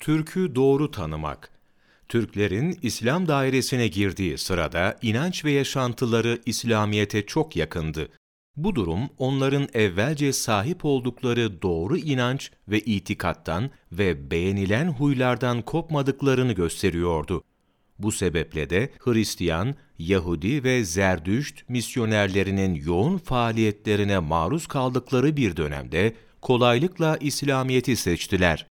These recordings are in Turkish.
Türk'ü doğru tanımak. Türklerin İslam dairesine girdiği sırada inanç ve yaşantıları İslamiyete çok yakındı. Bu durum onların evvelce sahip oldukları doğru inanç ve itikattan ve beğenilen huylardan kopmadıklarını gösteriyordu. Bu sebeple de Hristiyan, Yahudi ve Zerdüşt misyonerlerinin yoğun faaliyetlerine maruz kaldıkları bir dönemde kolaylıkla İslamiyet'i seçtiler.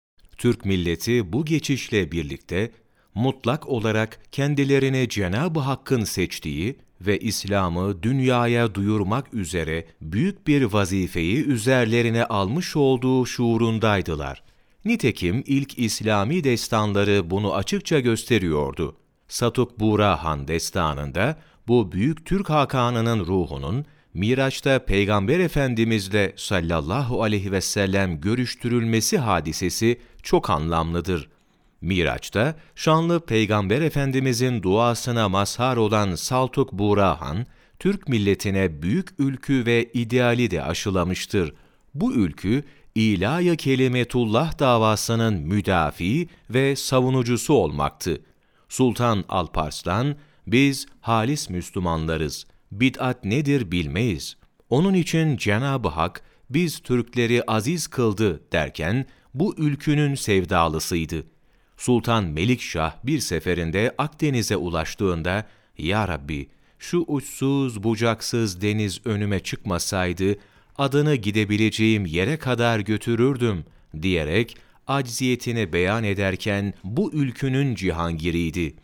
Türk milleti bu geçişle birlikte mutlak olarak kendilerine Cenab-ı Hakk'ın seçtiği ve İslam'ı dünyaya duyurmak üzere büyük bir vazifeyi üzerlerine almış olduğu şuurundaydılar. Nitekim ilk İslami destanları bunu açıkça gösteriyordu. Satuk Bura Han destanında bu büyük Türk Hakanı'nın ruhunun Miraç'ta Peygamber Efendimizle sallallahu aleyhi ve sellem görüştürülmesi hadisesi çok anlamlıdır. Miraç'ta şanlı Peygamber Efendimizin duasına mazhar olan Saltuk Burahan, Türk milletine büyük ülkü ve ideali de aşılamıştır. Bu ülkü, İlâ-i Kelimetullah davasının müdafi ve savunucusu olmaktı. Sultan Alparslan, biz halis Müslümanlarız, bid'at nedir bilmeyiz. Onun için Cenab-ı Hak, biz Türkleri aziz kıldı derken, bu ülkünün sevdalısıydı. Sultan Melikşah bir seferinde Akdeniz'e ulaştığında, Ya Rabbi, şu uçsuz bucaksız deniz önüme çıkmasaydı, adını gidebileceğim yere kadar götürürdüm, diyerek acziyetini beyan ederken bu ülkünün cihangiriydi.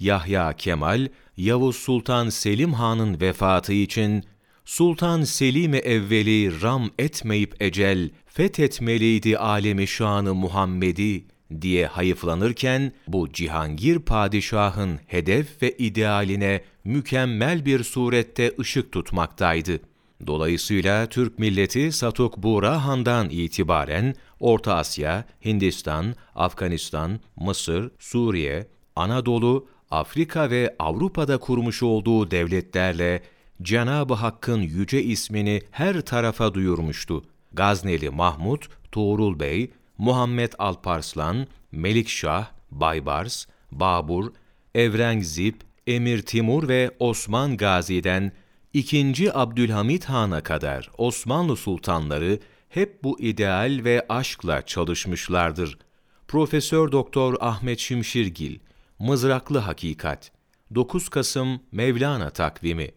Yahya Kemal, Yavuz Sultan Selim Han'ın vefatı için Sultan Selim-i Evveli ram etmeyip ecel, fethetmeliydi alemi şanı Muhammed'i diye hayıflanırken bu cihangir padişahın hedef ve idealine mükemmel bir surette ışık tutmaktaydı. Dolayısıyla Türk milleti Satuk Bura Han'dan itibaren Orta Asya, Hindistan, Afganistan, Mısır, Suriye, Anadolu, Afrika ve Avrupa'da kurmuş olduğu devletlerle Cenab-ı Hakk'ın yüce ismini her tarafa duyurmuştu. Gazneli Mahmud, Tuğrul Bey, Muhammed Alparslan, Melikşah, Baybars, Babur, Evrengzip, Emir Timur ve Osman Gazi'den 2. Abdülhamit Han'a kadar Osmanlı sultanları hep bu ideal ve aşkla çalışmışlardır. Profesör Doktor Ahmet Şimşirgil, Mızraklı Hakikat, 9 Kasım Mevlana Takvimi